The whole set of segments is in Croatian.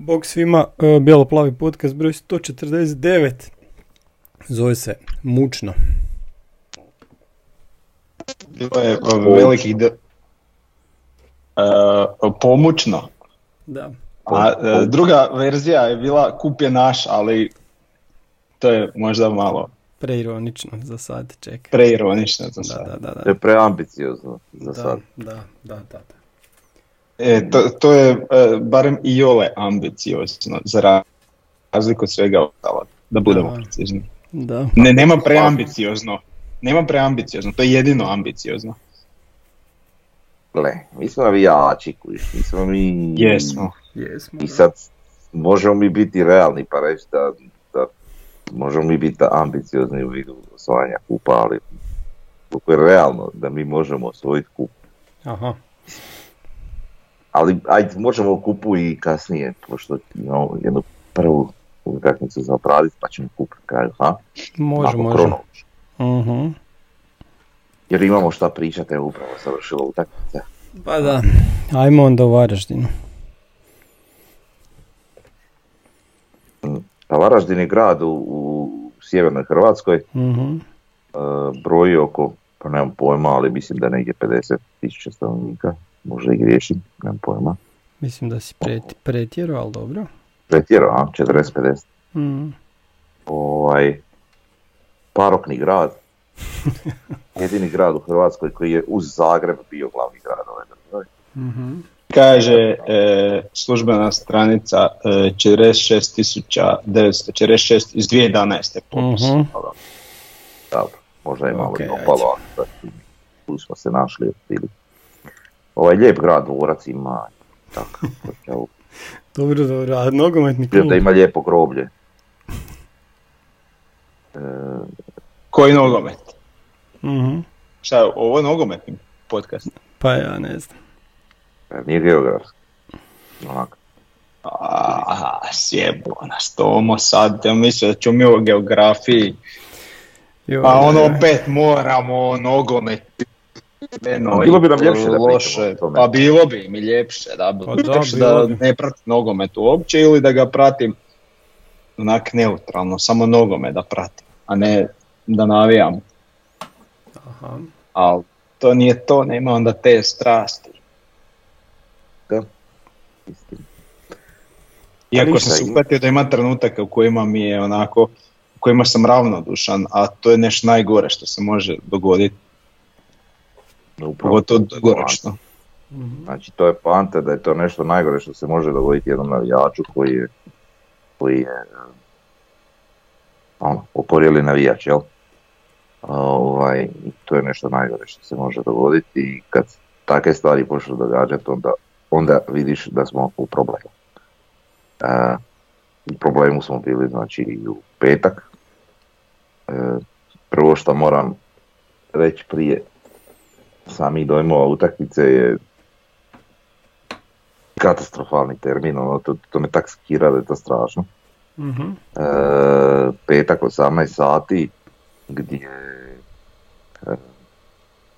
Bog svima, e, Bijelo-plavi podcast broj 149. Zove se Mučno. Bilo je uh, velikih d- uh, pomučno. Da. A uh, druga verzija je bila kup je naš, ali to je možda malo Preironično za sad, čekaj. preironično za Da, sad. da, da. To Da, je preambiciozno za da, sad. da, da, da, da. E, to, to je uh, barem i ole ambiciozno, za ra- razliku od svega ostalog, da budemo precizni. Da. Ne, nema preambiciozno. Nema preambiciozno, to je jedino ambiciozno. Gle, mi smo navijači, kužiš, mi smo mi... Jesmo. Jesmo. I sad možemo mi biti realni pa reći da, da možemo mi biti ambiciozni u vidu osvajanja kupa, ali koliko je realno da mi možemo osvojiti kup. Aha. Ali ajde, možemo o kupu i kasnije, pošto imamo jednu prvu utakmicu za obraditi, pa ćemo kup na kraju, ha? Može, Ako može. Mhm. Jer imamo šta pričati, evo upravo završila utakmica. Pa da, ajmo onda u Varaždinu. Pa Varaždin je grad u, u sjevernoj Hrvatskoj, e, broji oko, pa nemam pojma, ali mislim da je negdje 50 tisuća stanovnika, možda i griješim, nemam pojma. Mislim da si pret, pretjerao, ali dobro. Pretjerao, a? 40-50. Mhm. Ovaj, parokni grad, jedini grad u Hrvatskoj koji je uz Zagreb bio glavni grad ove države. Mhm. Kaže e, službena stranica e, 46.946 iz 2011. popis. Mhm. Dobro, možda je malo Ok, i ajde. opalo, ali smo se našli. Ili. Ovaj lijep grad, dvorac ima, tako, Dobro, dobro, a nogometni klub? da ima lijepo groblje. E, Koji nogomet? Mhm. Šta ovo je nogometni podcast? Pa ja ne znam. nije geografski. Onak, A, sjebo nas Tomo sad, ja mislim da ćemo mi o geografiji, Joj, pa ono opet moramo o nogomet. Eno, Bilo bi nam ljepše da pričamo loše, o tome. pa bilo bi mi ljepše da, Pa da, da ne pratim nogomet uopće ili da ga pratim onak neutralno, samo nogomet da pratim, a ne da navijam, Aha. ali to nije to, nema onda te strasti. istina. Iako ništa, sam se da ima trenutaka u kojima mi je onako, u kojima sam ravnodušan, a to je nešto najgore što se može dogoditi, Upravo. pogotovo dugoročno. Mhm. Znači to je poanta da je to nešto najgore što se može dogoditi jednom navijaču koji je, koji je e, ono, oporjeli navijač, jel? A, ovaj, to je nešto najgore što se može dogoditi i kad takve stvari počnu događati onda, onda vidiš da smo u problemu. E, u problemu smo bili znači i u petak. E, prvo što moram reći prije samih dojmova utakmice je katastrofalni termin, ono, to, to me tak skira da je to strašno. Mhm. E, petak 18 sati gdje e,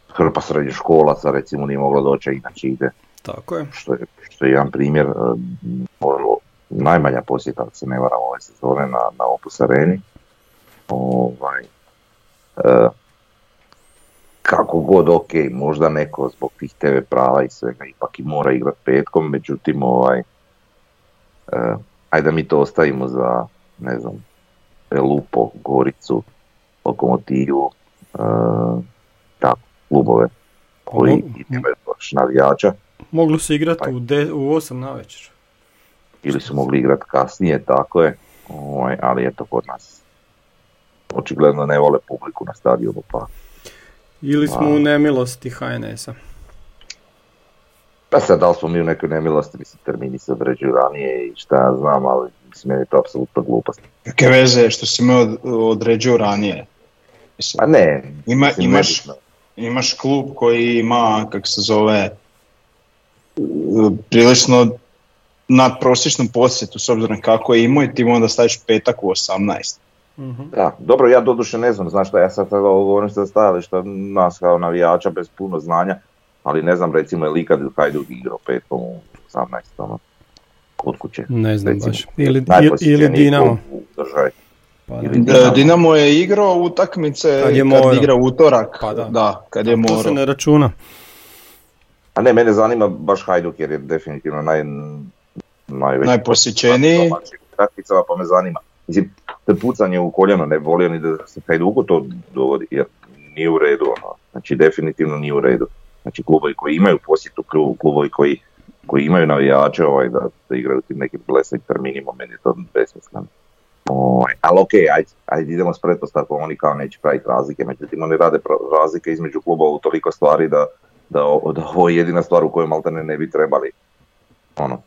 hrpa srednjoškolaca recimo nije mogla doći, a inače ide, Tako je. što je, što je jedan primjer, e, najmanja posjeta, se ne varam ove sezone na, na Opus Areni. Ovaj, e, kako god ok, možda neko zbog tih TV prava i svega ipak i mora igrat petkom, međutim ovaj, e, ajde da mi to ostavimo za, ne znam, Lupo, Goricu, Lokomotivu, e, tako, klubove koji i nemaju baš navijača Moglo se igrati Pa- u, de, u 8 na večer. ili su mogli igrati kasnije, tako je, ovaj, ali eto kod nas očigledno ne vole publiku na stadionu pa Ili smo A. u nemilosti HNS-a. Pa sad, da li smo mi u nekoj nemilosti, mislim, termini se određuju ranije i šta ja znam, ali mislim, meni je to apsolutno glupost. Kakve veze što si me od, određio ranije? Mislim, Pa ne, Ima, mislim, imaš, nebitno. imaš klub koji ima, kak se zove, prilično nadprosječnu posjetu s obzirom kako je imao i ti onda staviš petak u 18. Mhm. Da, dobro, ja doduše ne znam, znaš šta, ja sad ovo govorim sa stajališta nas kao navijača bez puno znanja, ali ne znam recimo je li ikad Hajduk igrao petkom u 18. Ono. kod kuće. Ne znam Recimo, baš. Ili, ili, Dinamo. klub u državi. Pa, ili da. Dinamo. Dinamo je igrao utakmice Kad kad, je morao. igra utorak. Pa da. da, kad je to se ne računa. A ne, mene zanima baš Hajduk jer je definitivno naj, najveći Najposjećeniji. pa me zanima. Mislim, pucanje u koljeno, ne volio ni da se Hajduku to dogodi, jer nije u redu. Ono. Znači, definitivno nije u redu. Znači, klubovi koji imaju posjetu, klu- klubovi koji, koji imaju navijače, ovaj, da, da igraju tim nekim blesanim terminima, meni je to besmisleno. Ovaj, ali okej, ajde, ajde idemo s pretpostavkom, oni kao neće praviti razlike, međutim oni rade razlike između klubova u toliko stvari da, da, da ovo je jedina stvar u kojoj maltene ne bi trebali ono,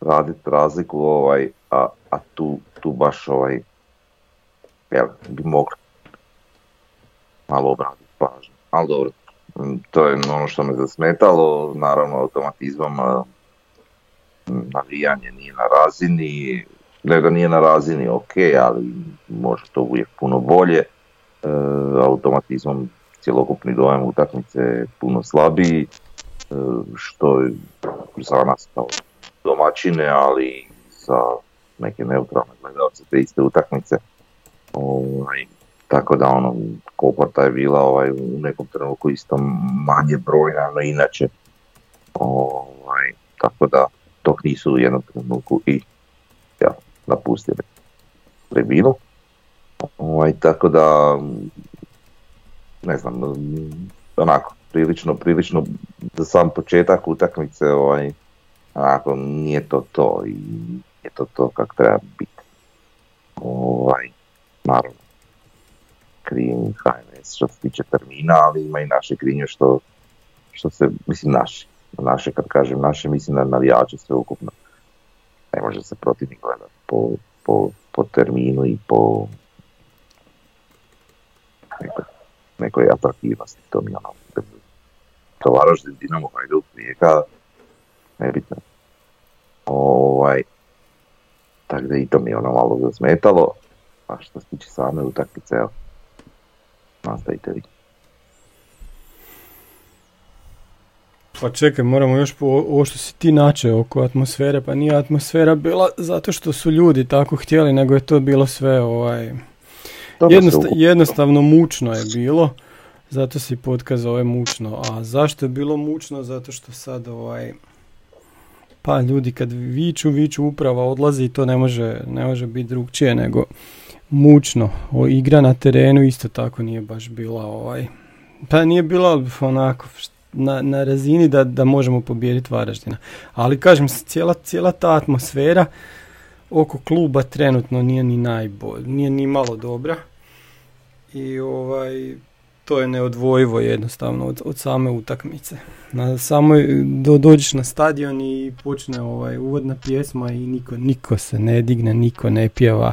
raditi razliku, ovaj, a, a tu, tu baš ovaj, jel, bi mogli malo obratiti pažnju. Ali dobro, m, to je ono što me zasmetalo, naravno automatizmom m, navijanje nije na razini, ne da nije na razini, ok, ali može to uvijek puno bolje. E, automatizmom cjelokupni dojam utakmice je puno slabiji, e, što je za nas kao domaćine, ali za neke neutralne gledalce te iste utakmice. Ovaj, tako da ono, Koporta je bila ovaj, u nekom trenutku isto manje brojna, no inače. Ovaj, tako da dok nisu u jednom trenutku i ja, napustili tribinu. Ovaj, tako da, ne znam, onako, prilično, prilično za sam početak utakmice, ovaj, onako, nije to to i to to kako treba biti. Ovaj, naravno, krivim HNS što se tiče termina, ali ima i naše krivnje što, što se, mislim naši, naše kad kažem naše, mislim na navijače sve ukupno. Ne može se protivnik gledati po, po, po terminu i po nekoj, nekoj atraktivnosti, to mi je ono, to Varaždin, Dinamo, Hajduk, Rijeka, nebitno. Ovaj, tako da i to mi je ono malo zasmetalo. A što se tiče same utakmice, evo, nastavite vi. Pa čekaj, moramo još po ovo što si ti načeo oko atmosfere, pa nije atmosfera bila zato što su ljudi tako htjeli, nego je to bilo sve ovaj, jednosta- jednostavno mučno je bilo, zato si podcast zove mučno. A zašto je bilo mučno? Zato što sad ovaj, pa ljudi kad viču, viču uprava odlazi to ne može, ne može biti drugčije nego mučno. O, igra na terenu isto tako nije baš bila ovaj, pa nije bila onako na, na razini da, da možemo pobijediti Varaždina. Ali kažem, cijela, cijela ta atmosfera oko kluba trenutno nije ni najbolj, nije ni malo dobra. I ovaj, to je neodvojivo jednostavno od, od same utakmice. Na samoj, do, dođeš na stadion i počne ovaj, uvodna pjesma i niko, niko se ne digne, niko ne pjeva.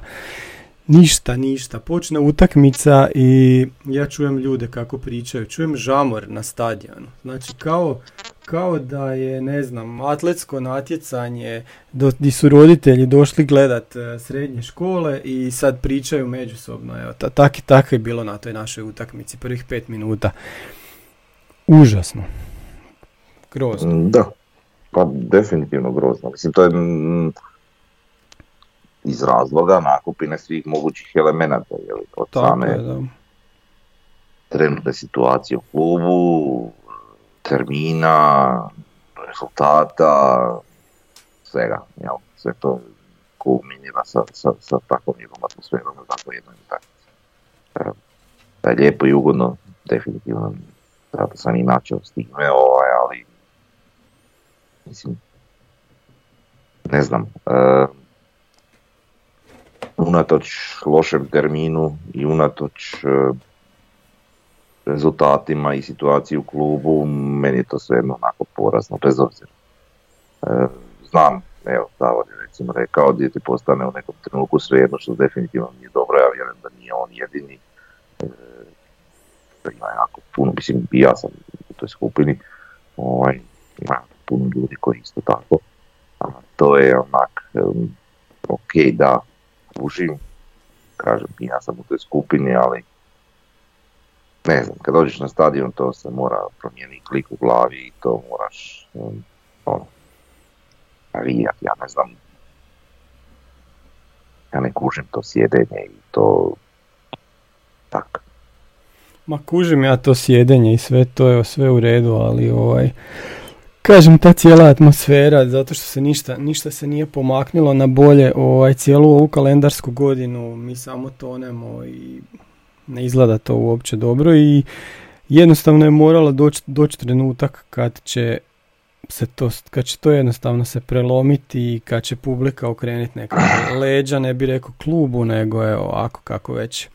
Ništa, ništa. Počne utakmica i ja čujem ljude kako pričaju. Čujem žamor na stadionu. Znači kao, kao da je, ne znam, atletsko natjecanje do, di su roditelji došli gledat e, srednje škole i sad pričaju međusobno. Evo, ta, tak, tako je bilo na toj našoj utakmici, prvih pet minuta. Užasno. Grozno. Mm, Da, pa definitivno grozno. Mislim, to je mm, iz razloga nakupine svih mogućih elemenata, jel, od Tako same je, da. trenutne situacije u klubu, termina, rezultata, svega, jel, sve to kulminira sa, sa, sa takvom jednom atmosferom, na takvoj jednoj utakmici. Da je lijepo i ugodno, definitivno, zato sam i načeo s ovaj, ali mislim, ne znam, e, unatoč lošem terminu i unatoč e, rezultatima i situaciji u klubu, meni je to sve jedno onako porazno, bez obzira. E, znam, evo, Davor je recimo rekao, gdje ti postane u nekom trenutku svejedno, što definitivno nije dobro, ja vjerujem da nije on jedini. E, ima jako puno, mislim, i ja sam u toj skupini, ovaj, ima puno ljudi koji isto tako. A to je onak, em, ok, da, kužim, kažem, ja sam u toj skupini, ali ne znam, kad dođeš na stadion to se mora promijeniti klik u glavi i to moraš um, ono, navijati, ja ne znam ja ne kužim to sjedenje i to tak. Ma kužim ja to sjedenje i sve to je sve u redu, ali ovaj kažem ta cijela atmosfera zato što se ništa, ništa se nije pomaknilo na bolje ovaj cijelu ovu kalendarsku godinu mi samo tonemo i ne izgleda to uopće dobro i jednostavno je moralo doći doć trenutak kad će se to, kad će to jednostavno se prelomiti i kad će publika okrenuti neka leđa, ne bi rekao klubu, nego je ovako kako već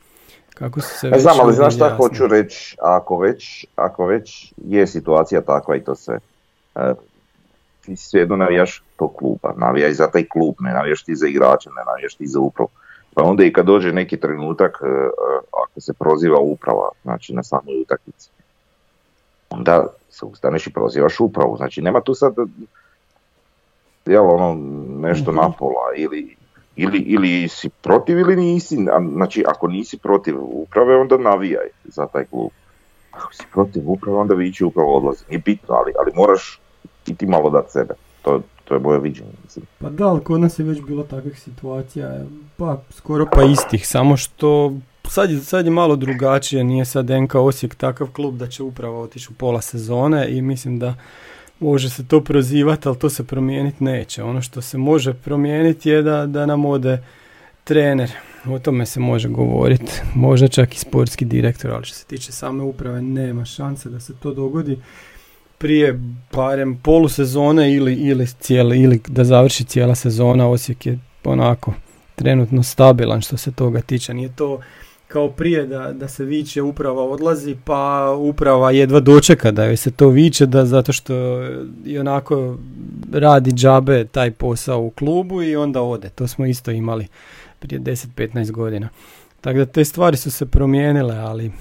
kako su se već znam, ali znaš šta hoću reći, ako već, ako već je situacija takva i to se e, ti svejedno navijaš to kluba, navijaš za taj klub, ne navijaš ti za igrače, ne navijaš ti za upravu. Pa onda i kad dođe neki trenutak, e, e, ako se proziva uprava, znači na samoj utakmici, onda se ustaneš i prozivaš upravu. Znači nema tu sad jel, ono, nešto mm napola ili, ili, ili si protiv ili nisi. Znači ako nisi protiv uprave onda navijaj za taj klub. Ako si protiv uprave onda vići upravo odlazi. Nije bitno, ali, ali moraš i ti malo dati sebe. To, to je moje viđenje. Pa da, ali kod nas je već bilo takvih situacija, pa skoro pa istih, samo što sad je, sad je malo drugačije, nije sad NK Osijek takav klub da će upravo otići u pola sezone i mislim da može se to prozivati, ali to se promijeniti neće. Ono što se može promijeniti je da, da nam ode trener, o tome se može govoriti, možda čak i sportski direktor, ali što se tiče same uprave nema šanse da se to dogodi prije barem polusezone ili, ili, cijeli, ili da završi cijela sezona. Osijek je onako trenutno stabilan što se toga tiče. Nije to kao prije da, da se viče uprava odlazi pa uprava jedva dočeka da joj se to viče da zato što i onako radi džabe taj posao u klubu i onda ode. To smo isto imali prije 10-15 godina. Tako da te stvari su se promijenile, ali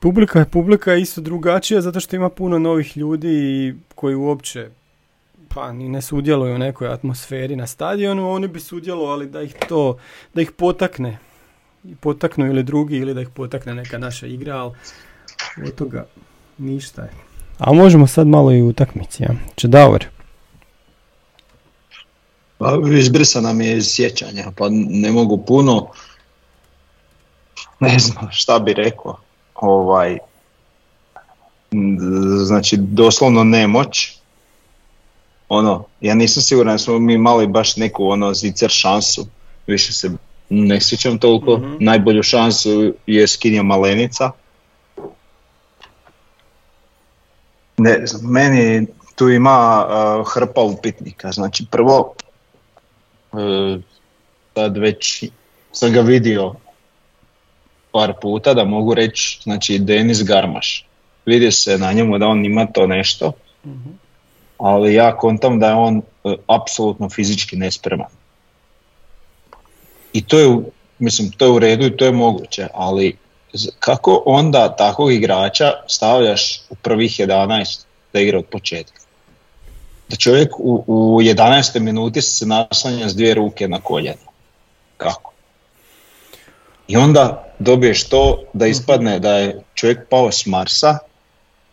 publika, publika je isto drugačija zato što ima puno novih ljudi koji uopće pa ni ne sudjeluju u nekoj atmosferi na stadionu, oni bi sudjelovali da ih to, da ih potakne potaknu ili drugi ili da ih potakne neka naša igra, ali od toga ništa je. A možemo sad malo i utakmici, ja? Čedavor. Pa izbrisa nam je iz sjećanja, pa ne mogu puno, ne znam šta bi rekao, ovaj, znači doslovno nemoć, ono, ja nisam siguran da smo mi imali baš neku ono zicer šansu, više se ne sjećam toliko, mm najbolju šansu je skinja Malenica. Ne znam, meni tu ima uh, hrpa upitnika, znači prvo uh, sad već sam ga vidio par puta da mogu reći, znači Denis Garmaš. Vidi se na njemu da on ima to nešto, ali ja kontam da je on uh, apsolutno fizički nespreman i to je, mislim, to je u redu i to je moguće, ali kako onda takvog igrača stavljaš u prvih 11 da igra od početka? Da čovjek u, u 11. minuti se naslanja s dvije ruke na koljeno. Kako? I onda dobiješ to da ispadne da je čovjek pao s Marsa,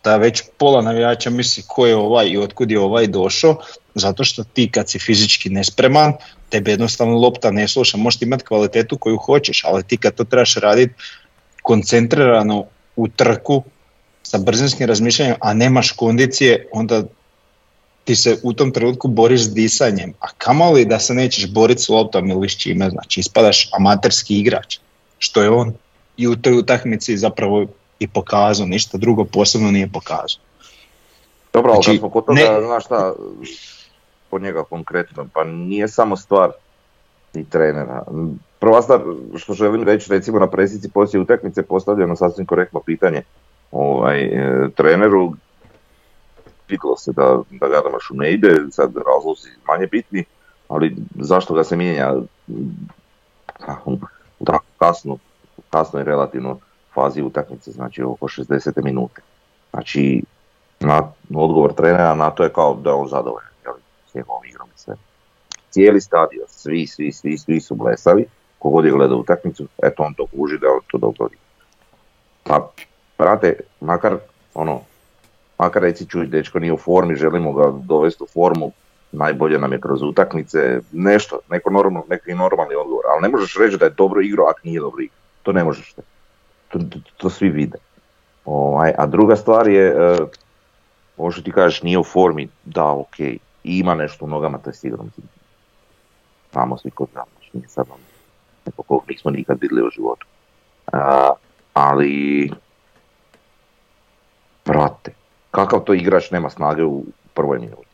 da već pola navijača misli ko je ovaj i otkud je ovaj došao, zato što ti kad si fizički nespreman, tebe jednostavno lopta ne sluša, možeš imati kvalitetu koju hoćeš, ali ti kad to trebaš raditi koncentrirano u trku sa brzinskim razmišljanjem, a nemaš kondicije, onda ti se u tom trenutku boriš s disanjem, a kamoli da se nećeš boriti s loptom ili s čime, znači ispadaš amaterski igrač, što je on i u toj utakmici zapravo i pokazao, ništa drugo posebno nije pokazao. Dobro, ali znači, smo kod toga, ne... znaš šta, po njega konkretno, pa nije samo stvar i trenera. Prva stvar što želim reći, recimo na presici poslije utakmice postavljeno sasvim korektno pitanje ovaj, e, treneru, pitalo se da, da Gadamašu ne ide, sad razlozi manje bitni, ali zašto ga se mijenja kasno, kasno i relativno fazi utakmice, znači oko 60. minute. Znači, na, odgovor trenera na to je kao da je on zadovoljan cijelom igrom i sve. Cijeli stadion, svi, svi, svi, svi su blesavi, kogod je gledao utakmicu, eto on to kuži da on to dobro Pa, brate, makar, ono, makar reci čuj, dečko nije u formi, želimo ga dovesti u formu, najbolje nam je kroz utakmice, nešto, neko normalno, neki normalni odgovor, ali ne možeš reći da je dobro igro ako nije dobro igro. To ne možeš. To, to, to svi vide. Ovaj, a druga stvar je, e, možda ti kažeš nije u formi, da ok, ima nešto u nogama, to je sigurno. Znamo svi kod znamo, znači nije sad ono neko kog nismo nikad vidjeli u životu. A, ali, brate, kakav to igrač nema snage u prvoj minuti?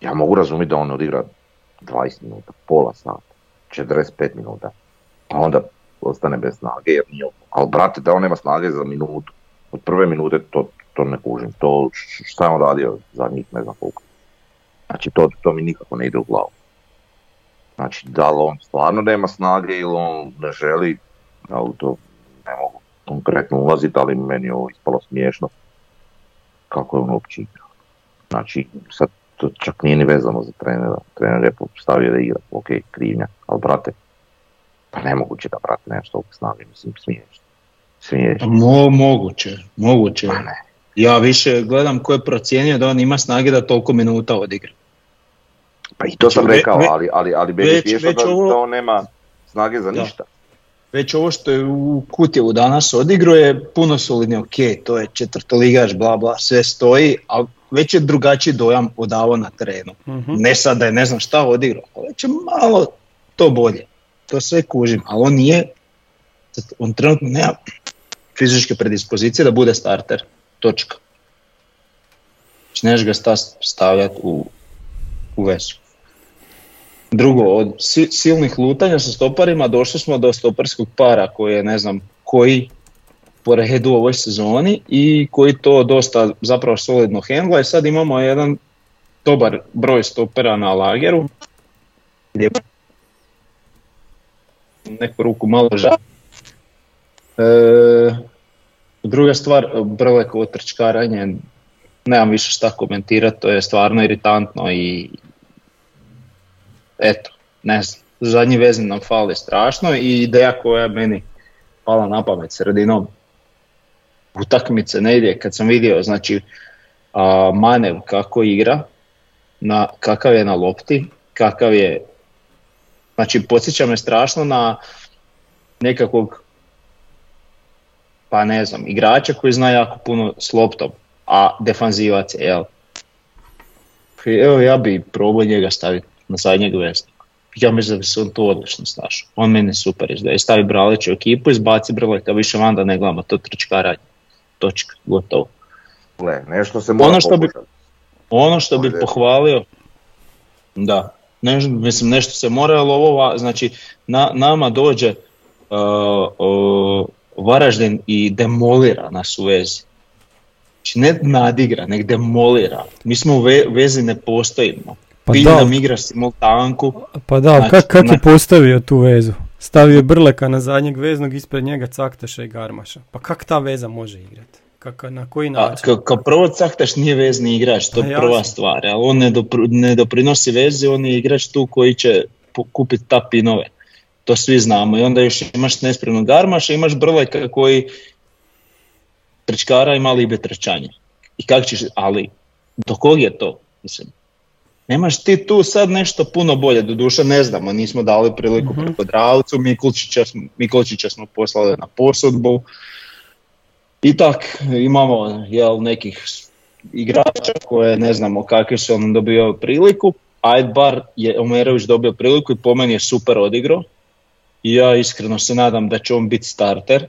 Ja mogu razumjeti da on odigra 20 minuta, pola sata, 45 minuta, a onda ostane bez snage jer nije Ali brate, da on nema snage za minutu, od prve minute to, to ne kužim. To šta je on radio njih ne znam koliko. Znači to, to mi nikako ne ide u glavu. Znači da li on stvarno nema snage ili on ne želi, ali to ne mogu konkretno ulaziti, ali meni je ovo ispalo smiješno kako je on uopće igrao. Znači sad to čak nije ni vezano za trenera. Trener je postavio da igra, ok, krivnja, ali brate, pa nemoguće da brate nešto snage, mislim smiješno. Smiješno. Mo, moguće, moguće. Pa ne. Ja više gledam ko je procijenio da on ima snage da toliko minuta odigra. Pa i to sam znači, rekao, ali, ali, ali već, već da, ovo... da on nema snage za ništa. Već ovo što je u Kutjevu danas odigrao je puno solidnije, ok, to je četvrtoligaš, bla bla, sve stoji, ali već je drugačiji dojam odavao na terenu. uh Ne sad da je ne znam šta odigrao, ali već je malo to bolje. To sve kužim, ali on nije, on trenutno nema fizičke predispozicije da bude starter. Točka. Znači neš ga stavljati u, u vesu. Drugo, od silnih lutanja sa stoparima došli smo do stoparskog para koji je ne znam koji po redu u ovoj sezoni i koji to dosta zapravo solidno hendla. I sad imamo jedan dobar broj stopera na lageru. Gdje neku ruku malo. E, druga stvar, Brlekovo trčkaranje, nemam više šta komentirati, to je stvarno iritantno i eto, ne znam, zadnji vezin nam fali strašno i ideja koja je meni pala na pamet sredinom utakmice ne ide, kad sam vidio znači a, Manev kako igra, na, kakav je na lopti, kakav je, znači podsjeća me strašno na nekakvog pa ne znam, igrača koji zna jako puno s loptom, a defanzivac je, jel? Evo ja bi probao njega staviti na zadnjeg vesnika. Ja mislim da bi se on to odlično snašao. On mene super izdaje. Stavi Bralić u ekipu, izbaci Brleka više van da ne gledamo to trčkaranje. Točka, gotovo. Ne, nešto se mora ono što bi, ono što bi pohvalio, da, ne, mislim nešto se mora, ali ovo, znači na, nama dođe uh, uh, Varaždin i demolira nas u vezi. Znači ne nadigra, nek demolira. Mi smo u vezi ne postojimo. Pa Pilj da. nam igraš simultanku. Pa da, znači, kak, kak je postavio tu vezu? Stavio je Brleka na zadnjeg veznog, ispred njega Caktaša i Garmaša. Pa kak ta veza može igrati? Kaka, na koji način? Kao prvo Caktaš nije vezni igrač, to je prva stvar. Ali on ne, ne doprinosi vezi, on je igrač tu koji će kupiti ta pinove. To svi znamo. I onda još imaš nespremnog Garmaša, imaš Brleka koji trčkara i mali ibe trčanje. I kak ćeš, ali do kog je to? Mislim, nemaš ti tu sad nešto puno bolje, doduše ne znamo, nismo dali priliku uh-huh. preko Dravcu, Mikolčića smo, poslali na posudbu. I tak imamo jel, nekih igrača koje ne znamo kakve su on dobio priliku, Ajdbar je Omerović dobio priliku i po meni je super odigrao. I ja iskreno se nadam da će on biti starter.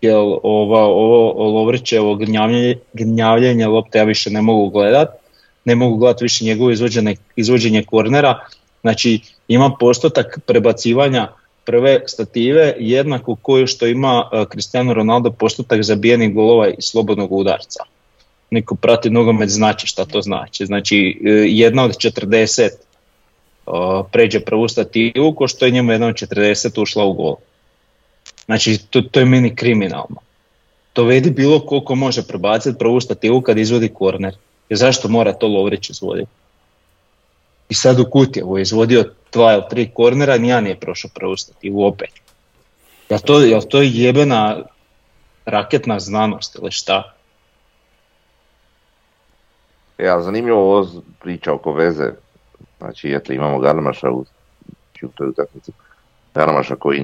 Jer ova, ovo Lovrićevo gnjavljenje, gnjavljenje lopte ja više ne mogu gledat ne mogu gledati više njegovo izvođenje, izvođenje kornera, znači ima postotak prebacivanja prve stative jednako koji što ima e, Cristiano Ronaldo postotak zabijenih golova i slobodnog udarca. Niko prati nogomet znači šta to znači. Znači e, jedna od 40 e, pređe prvu stativu ko što je njemu jedna od 40 ušla u gol. Znači to, to je meni kriminalno. To vedi bilo koliko može prebaciti prvu stativu kad izvodi korner. Jer zašto mora to Lovrić izvoditi? I sad u Kutjevu je izvodio dva ili tri kornera, nijedan nije prošao preustati u opet. Jel to, jel to je jebena raketna znanost ili šta? Ja, zanimljivo ovo priča oko veze. Znači, eto, imamo Garmaša u, toj utakmici. Garmaša koji,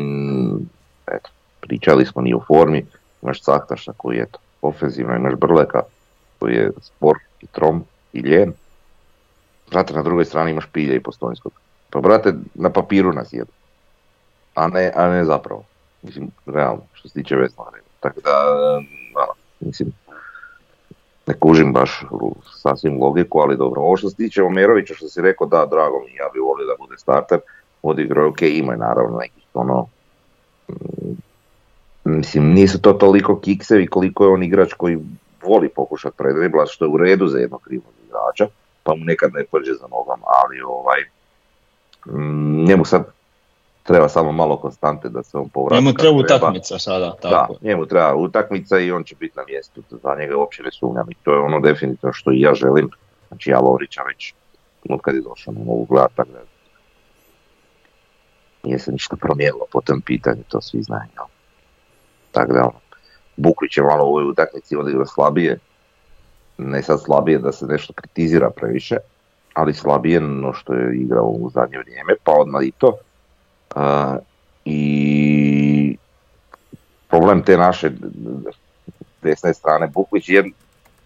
eto, pričali smo, ni u formi. Imaš Caktaša koji je, ofenzivno, imaš Brleka koji je spor i trom i ljen. Brate, na drugoj strani imaš Pilja i Postojnskog. Pa brate, na papiru nas jedu. A ne, a ne zapravo. Mislim, realno, što se tiče Vesna Tako da, ono, mislim, ne kužim baš sasvim logiku, ali dobro. Ovo što se tiče Omerovića, što si rekao, da, drago mi, ja bi volio da bude starter. Odigrao, ok, ima naravno neki ono, mm, mislim, nisu to toliko kiksevi koliko je on igrač koji voli pokušati predriblat, što je u redu za jednog krivog igrača, pa mu nekad ne pođe za nogama, ali ovaj, mm, njemu sad treba samo malo konstante da se on povrati. Njemu treba utakmica sada, tako. Da, njemu treba utakmica i on će biti na mjestu, za njega uopće ne sumnjam i to je ono definitivno što i ja želim. Znači ja Lovrića već od kad je došao na mogu gledati, tako da nije se ništa promijenilo po tom pitanju, to svi znaju. Tako da ono, Buklić je malo u ovoj utakmici odigrao slabije, ne sad slabije da se nešto kritizira previše, ali slabije no što je igrao u zadnje vrijeme, pa odmah i to. I problem te naše desne strane, Bukvić je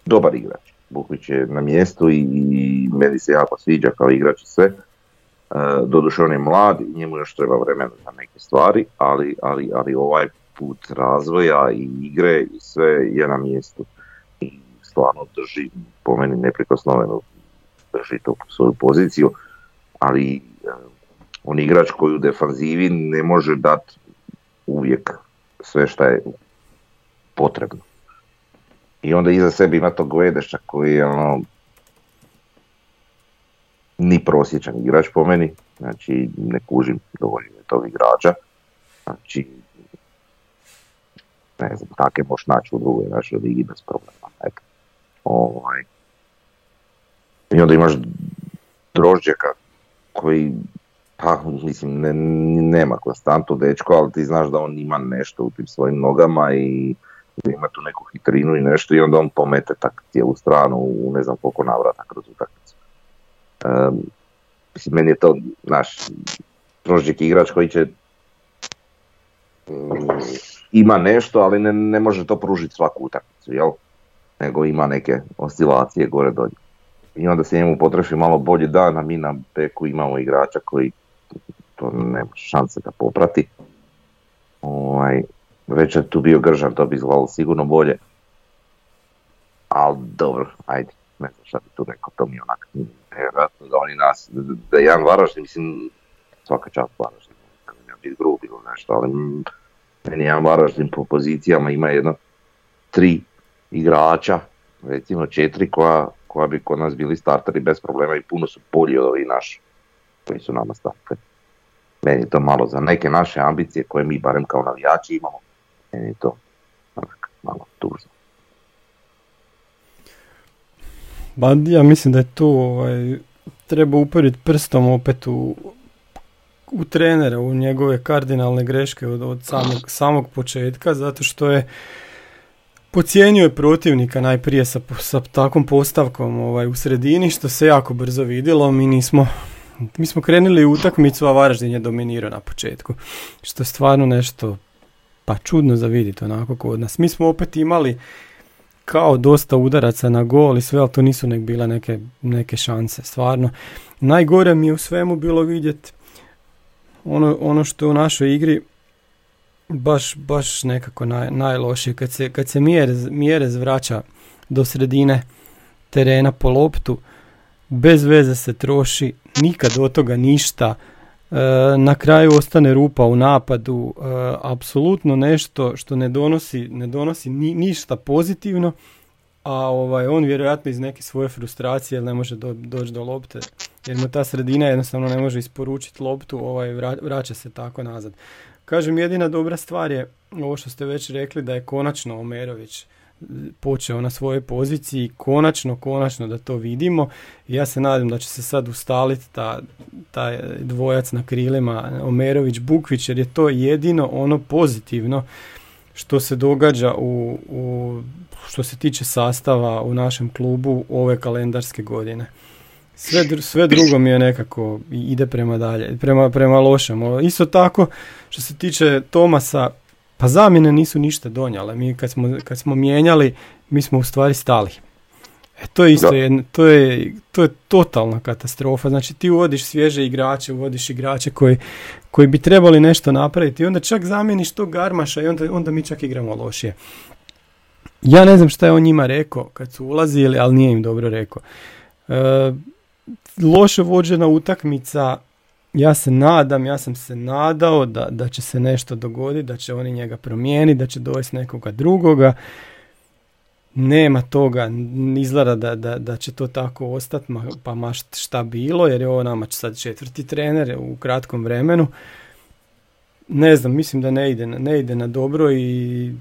dobar igrač. Bukvić je na mjestu i, i meni se jako sviđa kao igrač i sve. Doduše on je mlad i njemu još treba vremena za neke stvari, ali, ali, ali ovaj put razvoja i igre i sve je na mjestu. I stvarno drži, po meni neprikosnoveno drži tu svoju poziciju, ali on igrač koji u defanzivi ne može dati uvijek sve što je potrebno. I onda iza sebe ima tog Guedeša koji je ono ni prosječan igrač po meni, znači ne kužim dovoljno tog igrača, znači ne znam, kakve možeš naći u drugoj našoj ligi bez problema. Eto. Ovaj. I onda imaš Drožđeka koji pa mislim ne, nema konstantu dečko, ali ti znaš da on ima nešto u tim svojim nogama i ima tu neku hitrinu i nešto i onda on pomete tak cijelu stranu u ne znam koliko navrata kroz utakmicu. Um, mislim, meni je to naš Drožđek igrač koji će ima nešto, ali ne, ne može to pružiti svaku utakmicu, jel? Nego ima neke oscilacije gore dolje. I onda se njemu potrefi malo bolji dan, a mi na beku imamo igrača koji to nema šanse da poprati. Ovaj, već je tu bio Gržan, to bi izgledalo sigurno bolje. Ali dobro, ajde, ne znam šta bi tu rekao, to mi je onak nevjerojatno da oni nas, da jedan Varaždin, mislim, svaka čast Varaždin, biti grub ili nešto, ali meni jedan Varaždin po pozicijama ima jedno tri igrača, recimo četiri koja, koja bi kod nas bili starteri bez problema i puno su bolji od ovih naši koji su nama starteri. Meni je to malo za neke naše ambicije koje mi barem kao navijači imamo, meni je to malo tužno. Ba, ja mislim da je tu ovaj, treba uporiti prstom opet u, u trenera, u njegove kardinalne greške od, od samog, samog početka, zato što je pocijenio je protivnika najprije sa, sa takvom postavkom ovaj, u sredini, što se jako brzo vidjelo, mi nismo mi smo krenuli u utakmicu, a Varaždin je dominirao na početku. Što je stvarno nešto pa čudno za vidjeti onako kod nas. Mi smo opet imali kao dosta udaraca na gol i sve, ali to nisu nek bila neke, neke šanse, stvarno. Najgore mi je u svemu bilo vidjeti ono, ono što je u našoj igri baš, baš nekako naj, najlošije. Kad se, kad se Mjerez, Mjerez vraća do sredine terena po loptu, bez veze se troši, nikad od toga ništa, e, na kraju ostane rupa u napadu, e, apsolutno nešto što ne donosi, ne donosi ni, ništa pozitivno, a ovaj, on vjerojatno iz neke svoje frustracije ne može do, doći do lopte, jer mu ta sredina jednostavno ne može isporučiti loptu, ovaj, vraća se tako nazad. Kažem, jedina dobra stvar je ovo što ste već rekli da je konačno Omerović počeo na svojoj poziciji, konačno, konačno da to vidimo. Ja se nadam da će se sad ustaliti ta, taj dvojac na krilima Omerović-Bukvić jer je to jedino ono pozitivno što se događa u, u što se tiče sastava u našem klubu ove kalendarske godine. Sve, sve drugo mi je nekako ide prema dalje, prema, prema lošem. Isto tako, što se tiče Tomasa, pa zamjene nisu ništa donijele. Mi kad smo, kad smo mijenjali, mi smo u stvari stali. E, to je isto jedno, to je, to je totalna katastrofa. Znači ti uvodiš svježe igrače, uvodiš igrače koji, koji bi trebali nešto napraviti i onda čak zamijeniš tog garmaša i onda, onda mi čak igramo lošije. Ja ne znam šta je on njima rekao kad su ulazili, ali nije im dobro rekao. E, loše vođena utakmica, ja se nadam, ja sam se nadao da, da će se nešto dogoditi, da će oni njega promijeniti, da će dovesti nekoga drugoga nema toga, izgleda da, da, da će to tako ostati, pa ma šta bilo, jer je ovo nama sad četvrti trener u kratkom vremenu. Ne znam, mislim da ne ide, ne ide na dobro i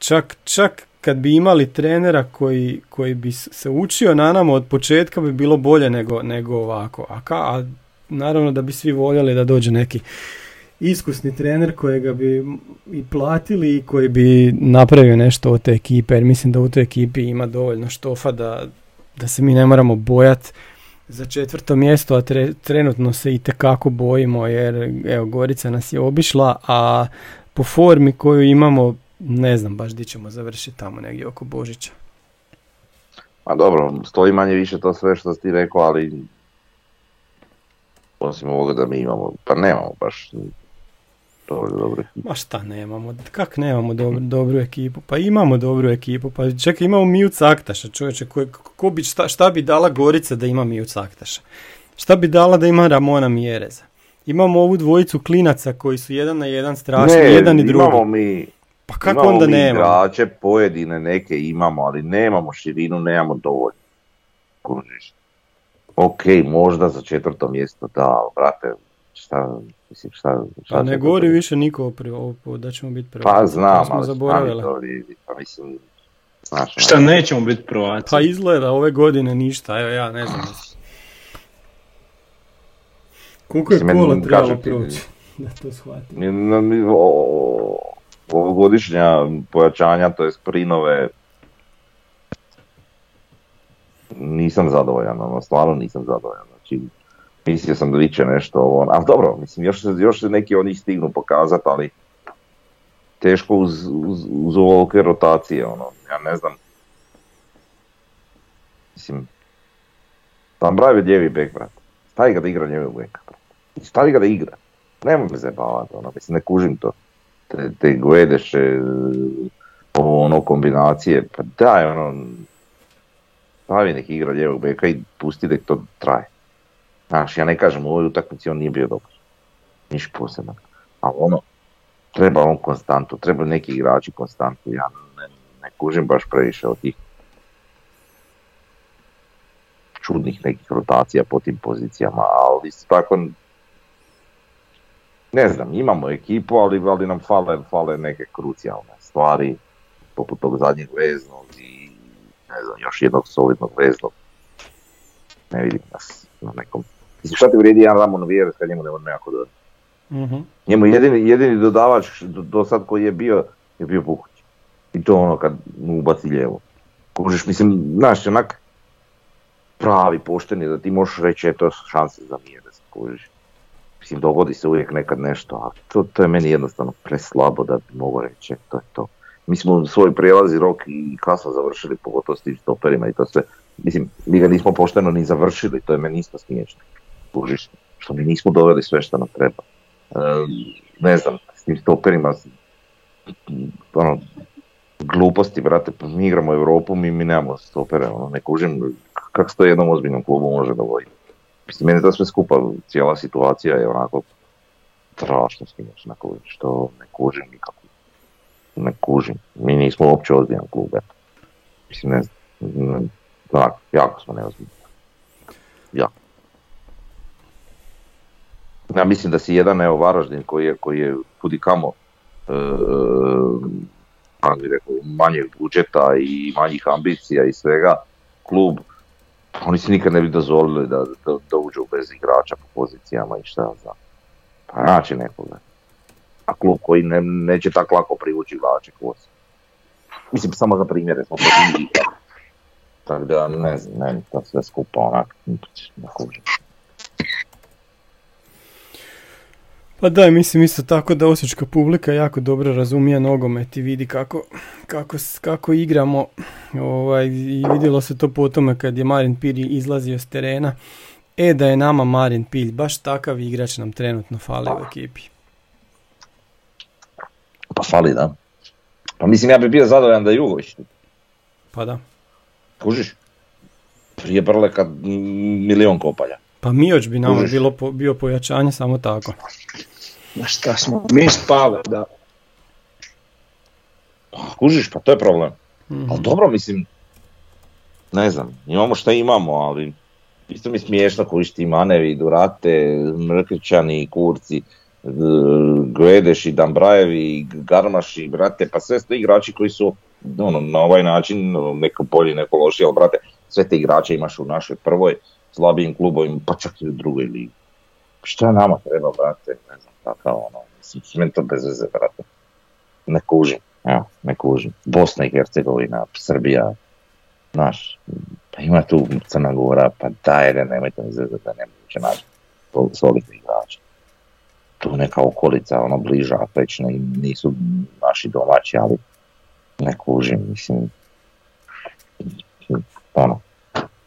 čak, čak kad bi imali trenera koji, koji bi se učio na nama od početka bi bilo bolje nego, nego ovako. A, ka, a naravno da bi svi voljeli da dođe neki iskusni trener kojega bi i platili i koji bi napravio nešto od te ekipe, jer mislim da u toj ekipi ima dovoljno štofa da, da se mi ne moramo bojati za četvrto mjesto, a trenutno se i tekako bojimo jer evo Gorica nas je obišla, a po formi koju imamo ne znam baš di ćemo završiti tamo negdje oko Božića. Pa dobro, stoji manje više to sve što si ti rekao, ali osim ovoga da mi imamo, pa nemamo baš dobro, dobro. Ma šta nemamo, kak nemamo dobro, dobru ekipu? Pa imamo dobru ekipu, pa čekaj imamo Miju Caktaša, čovječe, ko, bi, šta, šta, bi dala Gorica da ima Miju Caktaša? Šta bi dala da ima Ramona Mjereza? Imamo ovu dvojicu klinaca koji su jedan na jedan strašni, jedan i drugi. imamo mi, pa kako onda mi nemamo? igrače, pojedine neke imamo, ali nemamo širinu, nemamo dovoljno. Kužiš. Ok, možda za četvrto mjesto da, brate, šta, Mislim, šta, šta pa ne govori više niko o, da ćemo biti prvaci. Pa znam, ali zaboravili. to vidi, pa mislim, znaš, Šta nećemo biti prvaci? Pa izgleda ove godine ništa, evo ja ne znam. Koliko je kola trebalo proći da to shvatim? Ovogodišnja pojačanja, to je sprinove, nisam zadovoljan, ono, stvarno nisam zadovoljan. Znači, mislio sam da viće nešto ovo, ali dobro, mislim, još, još se neki oni stignu pokazati, ali teško uz, uz, uz ovolike rotacije, ono, ja ne znam. Mislim, tam bravi ljevi bek, brat. Stavi ga da igra ljevi bek, Stavi ga da igra. Nemoj me zabavati, ono, mislim, ne kužim to. Te, te gledeše, ono, kombinacije, pa daj, ono, stavi nek igra ljevog beka i pusti da to traje. Znaš, ja ne kažem, u ovoj utakmici on nije bio dobar. Niš poseban. Ali ono, treba on konstantu, treba neki igrači konstantu. Ja ne, ne kužim baš previše od tih čudnih nekih rotacija po tim pozicijama, ali tako ne znam, imamo ekipu, ali, ali nam fale, fale neke krucijalne stvari, poput tog zadnjeg veznog i ne znam, još jednog solidnog veznog. Ne vidim nas na nekom Mislim, šta ti vrijedi jedan Ramon Vjeres kad njemu ne može nekako dodati? Mm-hmm. Njemu jedini, jedini dodavač do, do, sad koji je bio, je bio Puhoć. I to ono kad mu ubaci lijevo. Kužiš, mislim, znaš, onak pravi, pošteni, da ti možeš reći, eto, šanse za Vjeres, kužiš. Mislim, dogodi se uvijek nekad nešto, ali to, to je meni jednostavno preslabo da bi mogo reći, to je to. Mi smo svoj prijelazi rok i kasno završili, pogotovo s tim stoperima i to sve. Mislim, mi ga nismo pošteno ni završili, to je meni isto smiješno kužiš, što mi nismo doveli sve što nam treba. E, ne znam, s tim stoperima, ono, gluposti, brate, mi igramo Europu, mi, mi nemamo stopere, ono, ne kužim kako to jednom ozbiljnom klubu može dogoditi. Mislim, meni to sve skupa, cijela situacija je onako strašno smiješna, što ne kužim nikako. Ne kužim, mi nismo uopće ozbiljan klub, eto. Mislim, ne znam, jako smo neozbiljni. Jako. Ja mislim da si jedan evo Varaždin koji je, koji je kudi kamo e, rekao, manjeg budžeta i manjih ambicija i svega, klub, oni se nikad ne bi dozvolili da, da, da uđu bez igrača po pozicijama i šta znam. Pa nekoga. A klub koji ne, neće tako lako privući igrače kvoci. Mislim, samo za primjere smo Tako da, ne znam, meni to sve skupa onak, ne kužim. Pa da, mislim isto tako da osječka publika jako dobro razumije nogomet i vidi kako, kako, kako igramo ovaj, i vidjelo se to po tome kad je Marin Piri izlazio s terena. E da je nama Marin Pilj, baš takav igrač nam trenutno fali u ekipi. Pa fali, da. Pa mislim ja bi bio zadovoljan da je Jugović Pa da. Kužiš? Prije Brleka milion kopalja. Pa Mioć bi nama bilo bio pojačanje samo tako. Na šta smo mi spale, da. Kužiš, pa to je problem. mm Ali dobro, mislim, ne znam, imamo šta imamo, ali isto mi smiješno koji ti Manevi, Durate, Mrkrićani, Kurci, Gledeš i Dambrajevi, Garmaši, brate, pa sve su igrači koji su ono, na ovaj način, ono, neko bolji, neko lošiji, ali brate, sve te igrače imaš u našoj prvoj slabijim klubovima, pa čak i u drugoj ligi. Šta nama treba, brate, ne znam, takav ono, mislim, sve to bez veze, brate. Ne kužim, evo, ne kužim. Bosna i Hercegovina, Srbija, znaš, pa ima tu Crna Gora, pa daj, da nemojte mi zezati da ne moguće naći solidni igrača. Tu neka okolica, ono, bliža, već ne, nisu naši domaći, ali ne kužim, mislim, ono,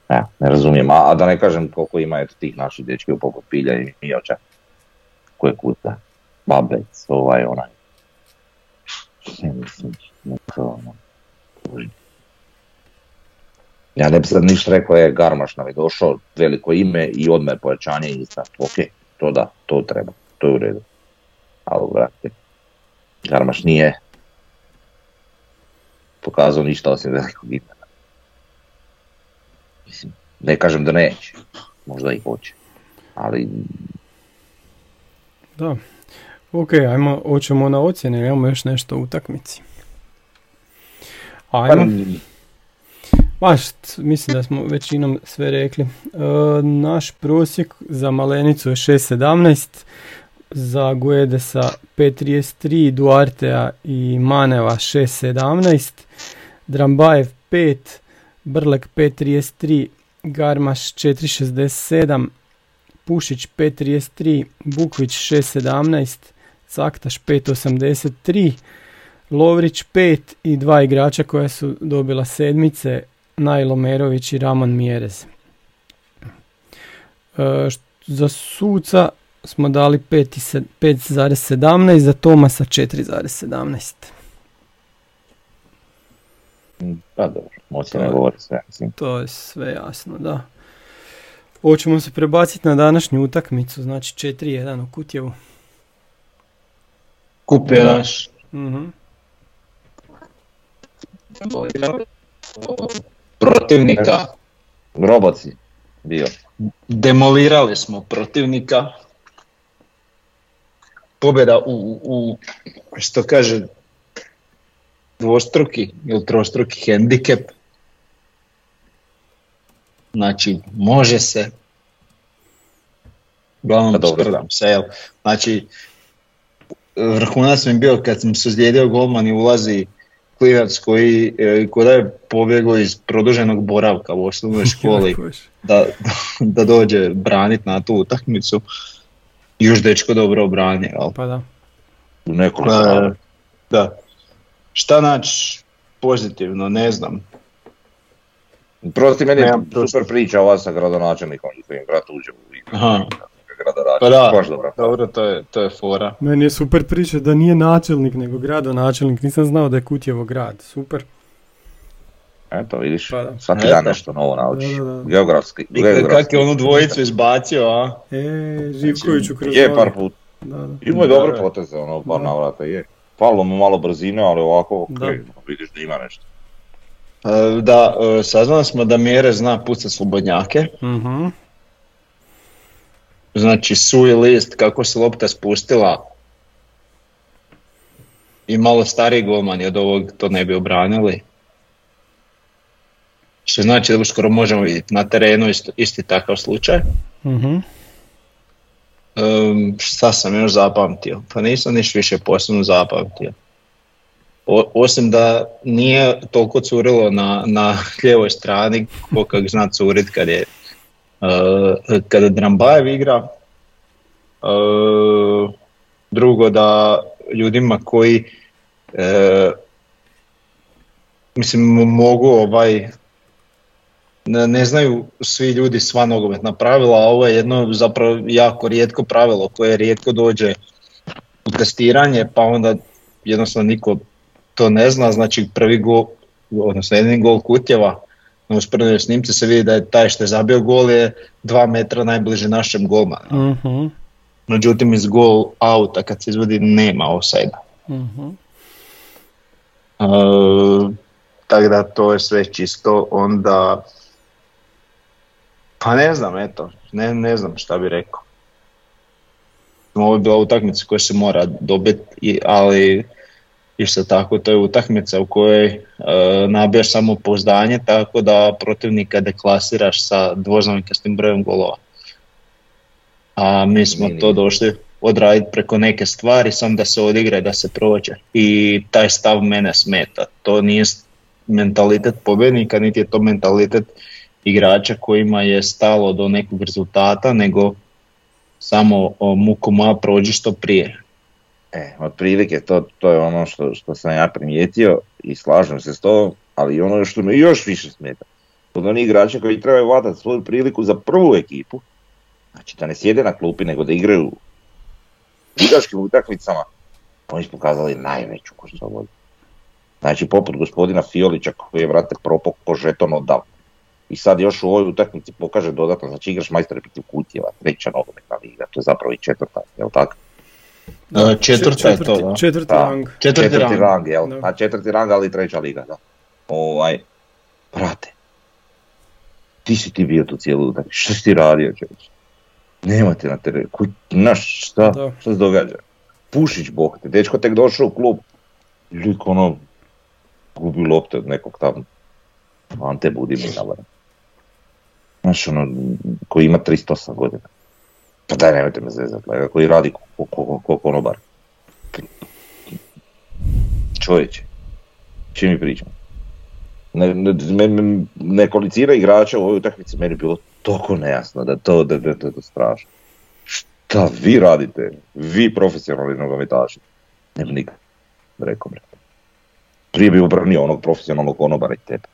ne, ne razumijem, a, da ne kažem koliko ima eto tih naših dečki u poput Pilja i Mioča, koje kuta, Babec, ovaj, onaj, ne mislim, ono. Ja ne bi sad ništa rekao, je Garmaš nam je došao, veliko ime i odmah je pojačanje i ok, to da, to treba, to je u redu. Ali, brate, Garmaš nije pokazao ništa osim velikog imena. Mislim, ne kažem da neće, možda i hoće, ali... Da, ok, ajmo, hoćemo na ocjene, imamo još nešto u utakmici. Ajmo. Baš, mislim da smo većinom sve rekli. E, naš prosjek za Malenicu je 6.17, za Guedesa 5.33, Duartea i Maneva 6.17, Drambajev 5, Brlek 5.33, Garmaš 4.67, Pušić 5.33, Bukvić 6.17, Caktaš 5.83, Lovrić 5 i dva igrača koja su dobila sedmice, Najlo Merović i Ramon Mjerez. E, za suca smo dali 5,17, za Tomasa 4,17. Pa dobro, moći ne govori sve. Mislim. To je sve jasno, da. Hoćemo se prebaciti na današnju utakmicu, znači 4-1 u Kutjevu. Kupe naš. Mhm. Protivnika. Roboci bio. Demolirali smo protivnika. Pobjeda u, u što kaže dvostruki ili trostruki hendikep. Znači, može se. Uglavnom, pa se, jel? Znači, vrhunac mi bio kad sam se ozlijedio golman i ulazi klinac koji, e, koji je pobjegao iz produženog boravka u osnovnoj školi da, da dođe braniti na tu utakmicu. Još dečko dobro obrani, jel? Pa da. U nekoliko da. Šta naći pozitivno, ne znam. Prosti meni je super priča ova sa gradonačelnikom i kojim grad uđe u igru. Aha. Pa da, dobro. Dobro, to je, to je fora. Meni je super priča da nije načelnik, nego gradonačelnik. Nisam znao da je Kutjevo grad. Super. Eto, vidiš, pa da. svaki dan nešto novo naučiš. Geografski. Kak je onu dvojicu izbacio, a? E, Živkoviću kroz Je par put. Da, da. Imao je dobre poteze, ono, par navrata je. Falilo mu malo brzine, ali ovako, da. vidiš da ima nešto. E, da, e, saznali smo da Mjere zna pucat slobodnjake. Mhm. Znači, suji list, kako se lopta spustila i malo stariji golmani od ovog to ne bi obranili. Što znači da uskoro možemo vidjeti na terenu isti, isti takav slučaj. mm Um, šta sam još zapamtio? Pa nisam niš više posebno zapamtio. osim da nije toliko curilo na, na lijevoj strani ko kak zna curit kad je uh, kada Drambajev igra. Uh, drugo da ljudima koji mislim mogu ovaj ne, znaju svi ljudi sva nogometna pravila, a ovo je jedno zapravo jako rijetko pravilo koje rijetko dođe u testiranje, pa onda jednostavno niko to ne zna, znači prvi gol, odnosno jedini gol Kutjeva, na usporednoj snimci se vidi da je taj što je zabio gol je dva metra najbliže našem golmanu. uh Međutim iz gol auta kad se izvodi nema offside uh tako da to je sve čisto, onda pa ne znam, eto, ne, ne znam šta bi rekao. Ovo je bila utakmica koja se mora dobiti, ali isto tako to je utakmica u kojoj e, nabijaš samo pouzdanje tako da protivnika deklasiraš sa dvoznamenkastim brojem golova. A mi smo to došli odraditi preko neke stvari, samo da se odigra i da se prođe. I taj stav mene smeta. To nije mentalitet pobjednika, niti je to mentalitet igrača kojima je stalo do nekog rezultata, nego samo muku moja prođi što prije. E, otprilike to, to je ono što, što sam ja primijetio i slažem se s to, ali ono što me još više smeta, od onih igrača koji trebaju vadati svoju priliku za prvu ekipu, znači da ne sjede na klupi nego da igraju ligaškim utakmicama, oni su pokazali najveću koštovolju. Znači poput gospodina Fiolića koji je vrate propok po žeton. I sad još u ovoj utakmici pokaže dodatno, znači igraš majstor protiv Kutjeva, treća nogometna liga, to je zapravo i četvrta, jel tako? Četvrta je to, da. Četvrti rang. Četvrti, četvrti rang, jel? Da. A četvrti rang, ali treća liga, da. Ovaj, brate, ti si ti bio tu cijelu utakmicu, što si ti radio čovječ? Nemate na terenu, naš, šta, da. šta se događa? Pušić, bog te, dečko tek došao u klub, lik ono, gubi lopte od nekog tamo, Ante Budimina, Znaš, ono, koji ima 308 godina. Pa daj, nemojte me zezati, koji radi ko, ko, ko konobar. Čovječe, čim mi pričamo? Ne, ne, igrača u ovoj utakmici meni bilo toliko nejasno da to, da, da, da, da strašno. Šta vi radite? Vi profesionalni nogometaši? Ne bi nikad rekao me. Prije bi obranio onog profesionalnog konobara i tebe.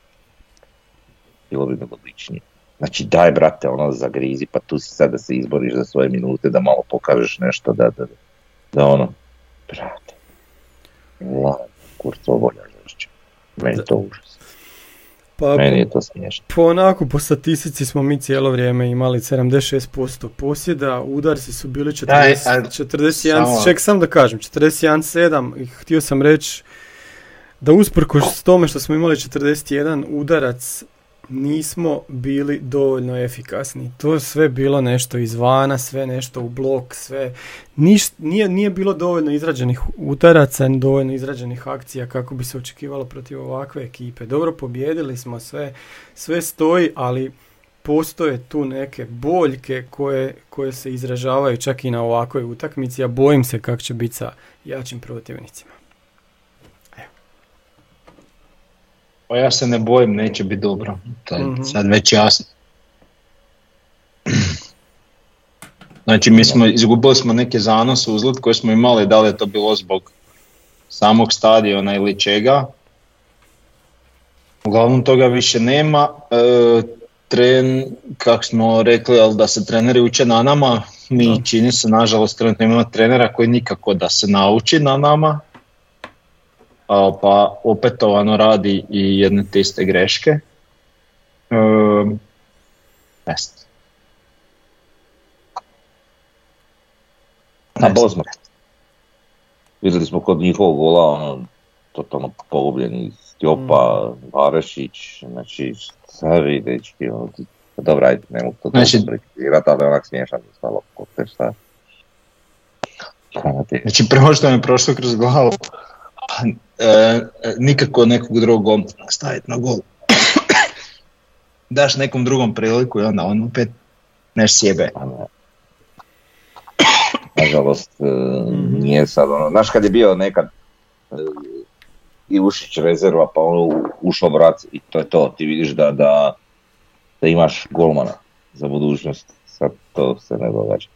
Bilo bi mi logičnije. Znači daj brate ono zagrizi pa tu si sad da se izboriš za svoje minute da malo pokažeš nešto da, da, da ono brate. La kurco volja žešće meni to užas. Pa, meni je to smiješno. po onako po statistici smo mi cijelo vrijeme imali 76% posjeda udarci su bili 40, Daj, 41 ček sam da kažem 41-7 htio sam reći da usprkos tome što smo imali 41 udarac nismo bili dovoljno efikasni. To je sve bilo nešto izvana, sve nešto u blok, sve. Niš, nije, nije bilo dovoljno izrađenih utaraca, dovoljno izrađenih akcija kako bi se očekivalo protiv ovakve ekipe. Dobro, pobjedili smo sve, sve stoji, ali postoje tu neke boljke koje, koje se izražavaju čak i na ovakvoj utakmici, a bojim se kako će biti sa jačim protivnicima. Pa ja se ne bojim, neće biti dobro. To je mhm. sad već jasno. Znači mi smo, izgubili smo neke zanose uzlet koje smo imali, da li je to bilo zbog samog stadiona ili čega. Uglavnom toga više nema. E, tren, kako smo rekli, ali da se treneri uče na nama, mi čini se, nažalost, trenutno imamo trenera koji nikako da se nauči na nama, pa opetovano radi i jedne te iste greške. Um, Na Bosma. Vidjeli smo kod njihovog gola, ono, totalno pogubljeni Stjopa, mm. Varešić, znači, stari dečki, ono, dobro, ajde, ne mogu to znači, prekritirati, ali onak smiješan je stalo, kod te šta. Znači, prvo što mi je prošlo kroz glavu, e, nikako nekog drugog gol staviti na gol. Daš nekom drugom priliku i onda on opet neš sjebe. Nažalost, e, nije sad ono, znaš kad je bio nekad, e, i Ušić rezerva, pa ono ušao brat i to je to. Ti vidiš da, da, da imaš golmana za budućnost. Sad to se ne događa.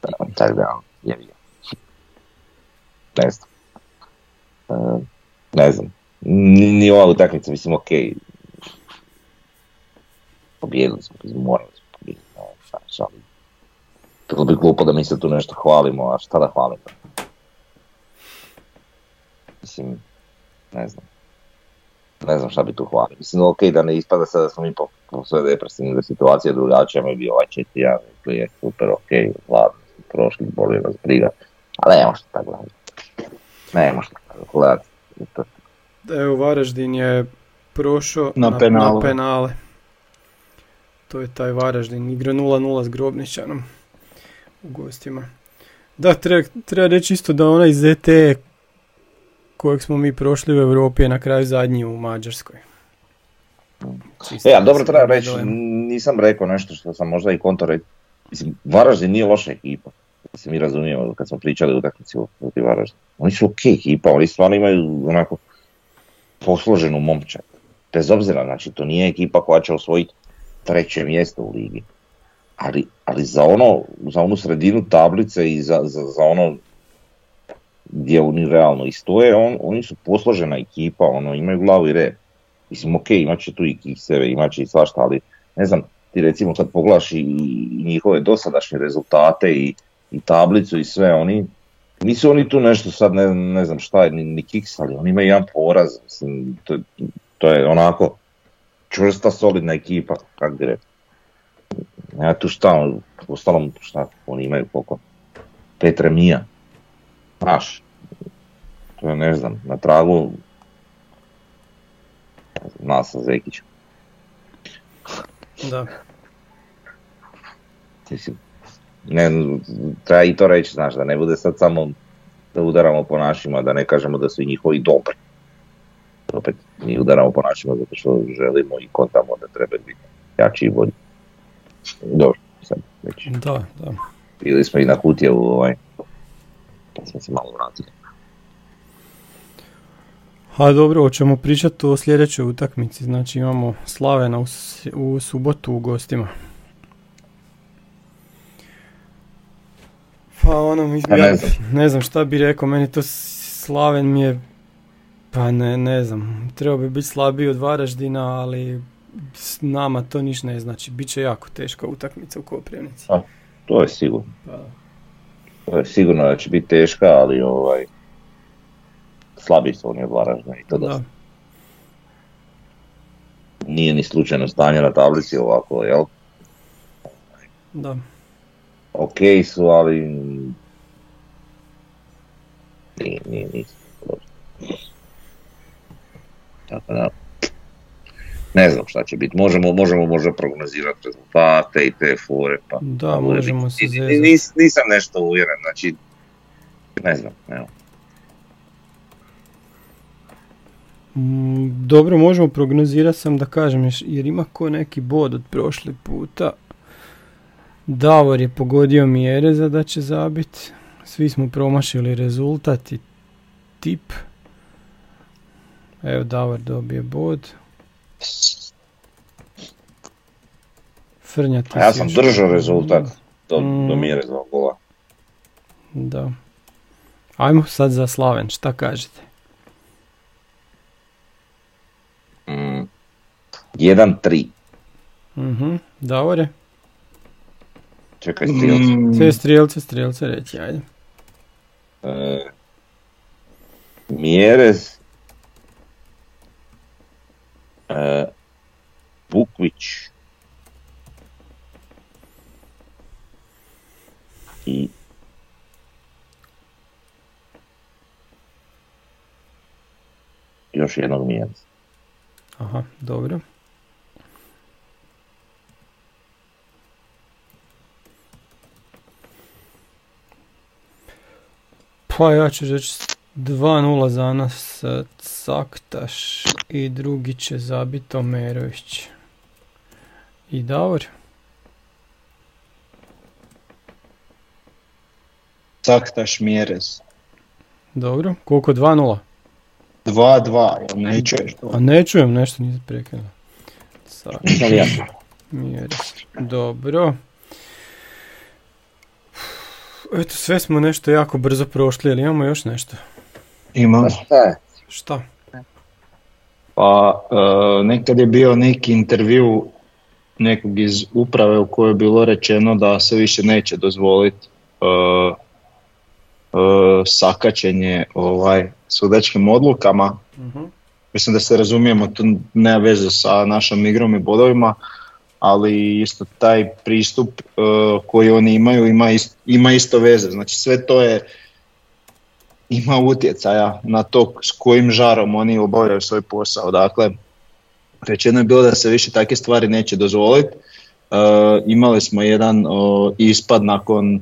Tako da, je Ne znam. E, ne znam. Ni ova utakmica, mislim, ok. Pobjedili smo, morali smo pobjediti. Tako bi glupo da mi se tu nešto hvalimo, a šta da hvalimo? Mislim, ne znam. Ne znam šta bi tu hvalio. Mislim, ok, da ne ispada sada da smo mi po, po sve depresivne da situacija drugačija, mi bi ovaj četiri ja, je super, ok, hladno, prošli, boli nas briga, ali nema tako gledati. Nema tako gledati. Evo, Varaždin je prošao na, na, penale. na penale. To je taj Varaždin, igra 0-0 s Grobničanom u gostima. Da, treba, treba reći isto da onaj ZT kojeg smo mi prošli u Europi je na kraju zadnji u Mađarskoj. e, a dobro treba reći, nisam rekao nešto što sam možda i konto reći. Mislim, Varaždin nije loša ekipa. Mislim, mi razumijemo kad smo pričali u utakmici protiv Varaždin. Oni su ok ekipa, oni stvarno imaju onako posloženu momčad. Bez obzira, znači, to nije ekipa koja će osvojiti treće mjesto u ligi ali, ali za, ono, za onu sredinu tablice i za, za, za ono gdje oni realno i stoje, on, oni su posložena ekipa, ono, imaju glavu i red. Mislim, ok, imat će tu i kikseve, imat će i svašta, ali ne znam, ti recimo kad poglaš i, njihove dosadašnje rezultate i, i tablicu i sve, oni, nisu oni tu nešto sad, ne, ne znam šta je, ni, ni kiks, ali oni imaju jedan poraz, mislim, to, to je onako čvrsta, solidna ekipa, kak bi rekao. Ja tu šta, ostalom šta, oni imaju koliko? Pet remija. Znaš, to je ne znam, na tragu nas sa Zekićem. Da. Mislim, ne, treba i to reći, znaš, da ne bude sad samo da udaramo po našima, da ne kažemo da su i njihovi dobri. Opet, mi udaramo po našima zato što želimo i kontamo da treba biti jači i bolji. Dobro, sad već. Da, da. Bili smo i na Kutjevu, ovaj, pa smo se malo vratili. A dobro, hoćemo pričati o sljedećoj utakmici. Znači imamo Slavena u, u subotu u gostima. Pa ono, mi, ja, ne, znam. ne znam šta bi rekao, meni to Slaven mi je, pa ne, ne znam, trebao bi biti slabiji od Varaždina, ali s nama to niš ne znači. Biće jako teška utakmica u Koprivnici. A, to je sigurno. Pa. To je sigurno da će biti teška, ali ovaj, slabi su oni od Varaždina i to da. Nije ni slučajno stanje na tablici ovako, jel? Da. Ok su, ali nije, nije, nije. Tako da ne znam šta će biti. Možemo, možemo možda prognozirati rezultate i te fore. Pa, da, pa možemo se nis, Nisam nešto uvjeren, znači, ne znam, evo. Mm, dobro, možemo prognozirati sam da kažem, jer ima ko neki bod od prošli puta. Davor je pogodio mjere za da će zabiti. Svi smo promašili rezultat i tip. Evo Davor dobije bod. Frnja ja sam držao rezultat do, mm. do mjere za gola. Da. Ajmo sad za Slaven, šta kažete? Mm. 1-3. Mhm, Davore? Čekaj, strijelce. Mm. Sve strijelce, strijelce reći, ajde. E, Mjerez e, Bukvić i još jednog mjeseca. Aha, dobro. Pa ja ću reći 2-0 za nas Caktaš i drugi će zabiti Omerović. I Davor? Caktaš Mjerez. Dobro, koliko 2-0? 2-2, jel ne čuješ to? A ne čujem, nešto nije prekinuo. Sad, Nisam ja. mjeri se. Dobro. Eto, sve smo nešto jako brzo prošli, ali imamo još nešto. Imam. Pa šta je? Šta? Pa e, nekad je bio neki intervju nekog iz uprave u kojoj je bilo rečeno da se više neće dozvoliti e, e, sakačenje ovaj, sudačkim odlukama. Mhm. Mislim da se razumijemo, to nema veze sa našom igrom i bodovima, ali isto taj pristup e, koji oni imaju ima, is- ima isto veze. Znači sve to je ima utjecaja na to s kojim žarom oni obavljaju svoj posao. Dakle, rečeno je bilo da se više takve stvari neće dozvoliti. E, imali smo jedan o, ispad nakon e,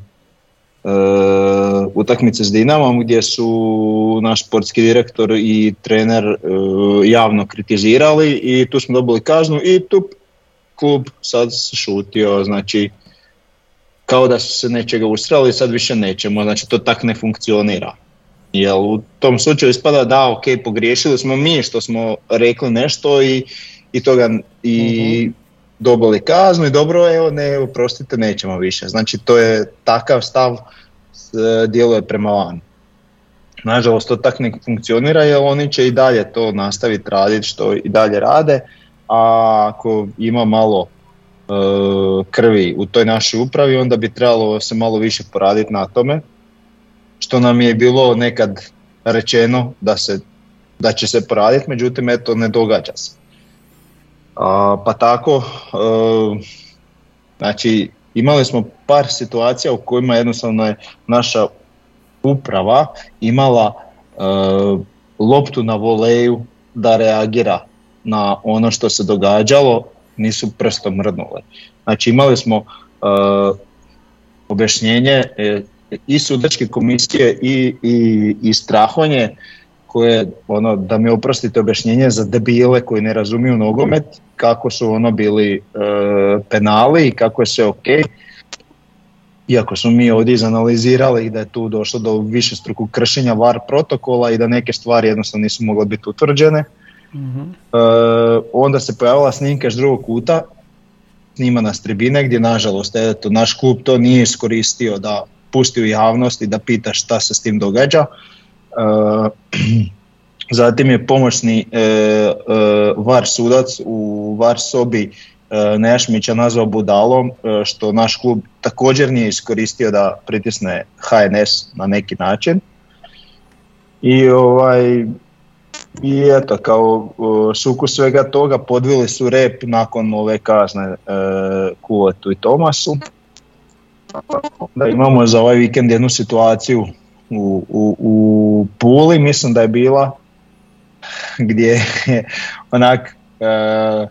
utakmice s Dinamom gdje su naš sportski direktor i trener javno kritizirali i tu smo dobili kaznu i tu klub sad se šutio, znači kao da su se nečega usrali, sad više nećemo, znači to tak ne funkcionira. Jer u tom slučaju ispada da, ok, pogriješili smo mi što smo rekli nešto i, i toga i dobili kaznu i dobro, evo ne, oprostite, nećemo više. Znači to je takav stav s- djeluje prema van. Nažalost to tak ne funkcionira jer oni će i dalje to nastaviti raditi što i dalje rade, a ako ima malo e, krvi u toj našoj upravi onda bi trebalo se malo više poraditi na tome što nam je bilo nekad rečeno da, se, da će se poraditi, međutim eto ne događa se. A, pa tako, e, znači imali smo par situacija u kojima jednostavno je naša uprava imala e, loptu na voleju da reagira na ono što se događalo, nisu prstom mrdnule. Znači imali smo e, objašnjenje e, i sudačke komisije i, i, i strahonje koje, ono, da mi oprostite objašnjenje za debile koji ne razumiju nogomet, kako su ono bili e, penali i kako je sve ok. Iako smo mi ovdje izanalizirali da je tu došlo do višestrukog kršenja VAR protokola i da neke stvari jednostavno nisu mogle biti utvrđene. Mhm. E, onda se pojavila snimka s drugog kuta, snimana s tribine gdje nažalost eto, naš klub to nije iskoristio da pusti u javnost i da pita šta se s tim događa. E, zatim je pomoćni e, e, VAR sudac u VAR sobi e, Nejašmića nazvao budalom, e, što naš klub također nije iskoristio da pritisne HNS na neki način. I ovaj, i eto, kao sukus svega toga podvili su rep nakon ove kazne e, Kuletu i Tomasu. Da imamo za ovaj vikend jednu situaciju u, u, u Puli, mislim da je bila, gdje je onak e, e,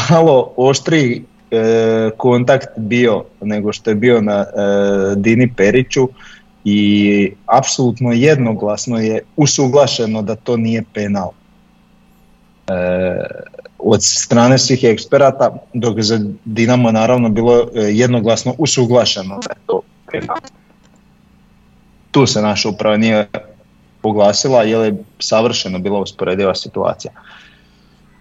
malo oštriji e, kontakt bio nego što je bio na e, Dini Periću i apsolutno jednoglasno je usuglašeno da to nije penal. E, od strane svih eksperata, dok za Dinamo naravno bilo e, jednoglasno usuglašeno da je to penal. Tu se naša uprava nije poglasila jer je savršeno bila usporediva situacija.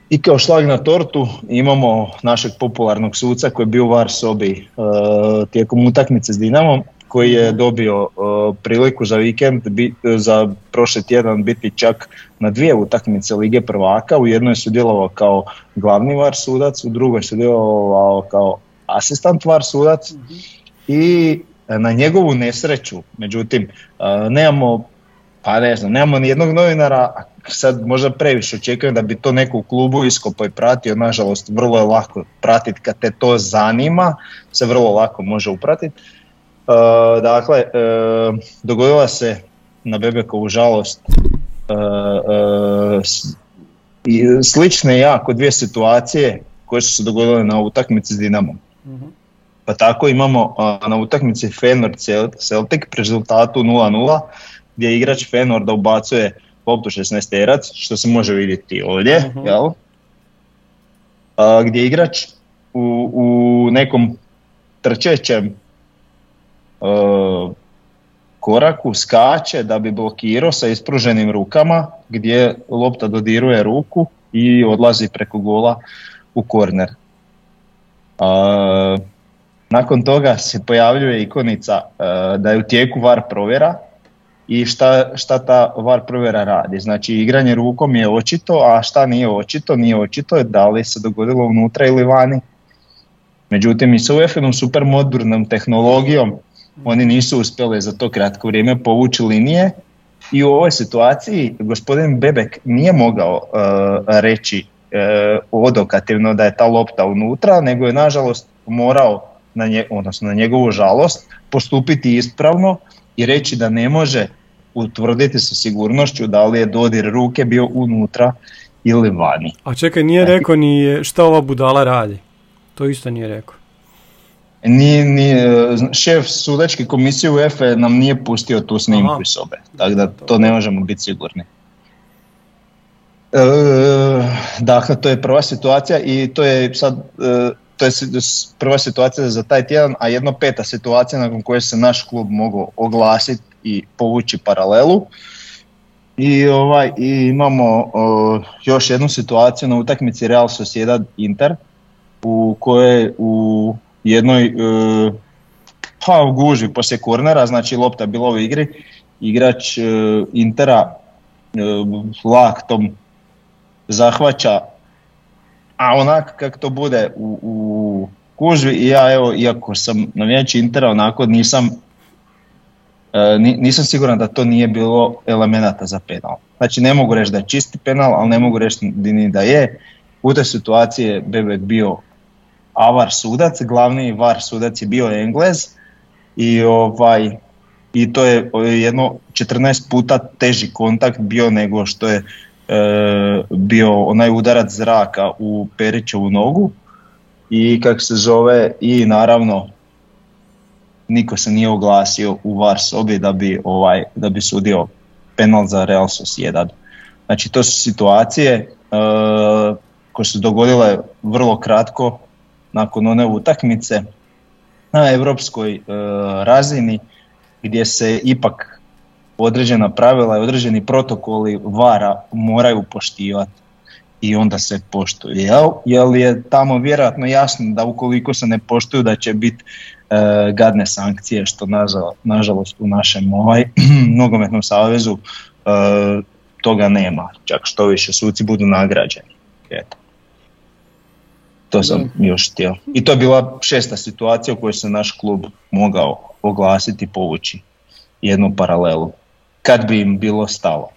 I kao šlag na tortu imamo našeg popularnog suca koji je bio u VAR sobi e, tijekom utakmice s Dinamom koji je dobio e, priliku za vikend, za prošli tjedan biti čak na dvije utakmice Lige prvaka. U jednoj je sudjelovao kao glavni VAR sudac, u drugoj je sudjelovao kao asistant VAR sudac i e, na njegovu nesreću, međutim, e, nemamo pa ne znam, nemamo ni jednog novinara, a sad možda previše očekujem da bi to neko u klubu iskopao i pratio, nažalost vrlo je lako pratiti kad te to zanima, se vrlo lako može upratiti. E, dakle, e, dogodila se na Bebekovu žalost e, e, s- i slične jako dvije situacije koje su se dogodile na utakmici s Dinamom. Mhm. Pa tako imamo a, na utakmici Cel- Celtic pri rezultatu 0-0 gdje igrač Feyenoorda ubacuje loptu 16 terac, što se može vidjeti ovdje, Mhm. jel? A, gdje igrač u, u nekom trčećem koraku skače da bi blokirao sa ispruženim rukama gdje lopta dodiruje ruku i odlazi preko gola u korner. nakon toga se pojavljuje ikonica da je u tijeku VAR provjera i šta, šta ta VAR provjera radi. Znači igranje rukom je očito, a šta nije očito? Nije očito je da li se dogodilo unutra ili vani. Međutim i sa UEFA-om super modernom tehnologijom oni nisu uspjeli za to kratko vrijeme povući linije i u ovoj situaciji gospodin Bebek nije mogao uh, reći uh, odokativno da je ta lopta unutra, nego je nažalost morao, na nje, odnosno na njegovu žalost, postupiti ispravno i reći da ne može utvrditi sa sigurnošću da li je dodir ruke bio unutra ili vani. A čekaj, nije rekao ni šta ova budala radi? To isto nije rekao. Ni, ni, šef sudačke komisije UEFA nam nije pustio tu snimku iz sobe, tako da to ne možemo biti sigurni. E, dakle, to je prva situacija i to je sad e, to je prva situacija za taj tjedan, a jedno peta situacija nakon koje se naš klub mogao oglasiti i povući paralelu. I, ovaj, i imamo još jednu situaciju na utakmici Real Sociedad Inter u kojoj u jednoj uh, pa u guži poslije kornera, znači lopta bila u igri, igrač uh, Intera uh, laktom zahvaća, a onak kako to bude u, u gužvi i ja evo, iako sam navijač Intera, onako nisam nisam siguran da to nije bilo elemenata za penal. Znači ne mogu reći da je čisti penal, ali ne mogu reći ni da je. U toj situaciji je Bebek bio avar sudac, glavni var sudac je bio Englez i ovaj i to je jedno 14 puta teži kontakt bio nego što je e, bio onaj udarac zraka u Perićevu nogu i kako se zove i naravno niko se nije oglasio u VAR sobi da bi ovaj da bi sudio penal za Real Sociedad. Znači to su situacije e, koje su dogodile vrlo kratko nakon one utakmice na europskoj e, razini gdje se ipak određena pravila i određeni protokoli vara moraju poštivati i onda se poštuju. Jel? Jel je tamo vjerojatno jasno da ukoliko se ne poštuju da će biti e, gadne sankcije što nažalost u našem ovaj, nogometnom savezu e, toga nema. Čak što više suci budu nagrađeni. Eto. To sam još htio. I to je bila šesta situacija u kojoj se naš klub mogao oglasiti i povući jednu paralelu. Kad bi im bilo stalo.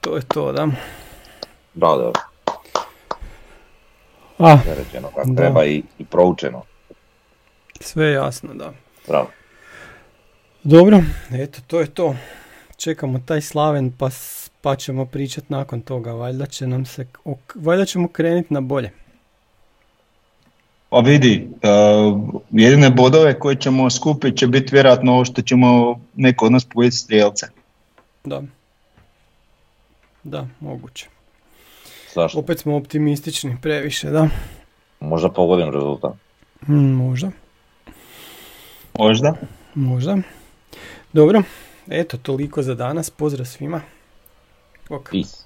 To je to, da. Da, da. A, Rečeno kako treba i, i proučeno. Sve jasno, da. Bravo. Dobro, eto, to je to. Čekamo taj slaven pa pa ćemo pričati nakon toga. Valjda, će nam se, valjda ćemo krenuti na bolje. Pa vidi, uh, jedine bodove koje ćemo skupiti će biti vjerojatno ovo što ćemo neko od nas pojeti strijelce. Da. Da, moguće. Zašto? Opet smo optimistični, previše, da. Možda pogodim rezultat. Mm, možda. Možda. Možda. Dobro, eto, toliko za danas. Pozdrav svima. Ok. Peace.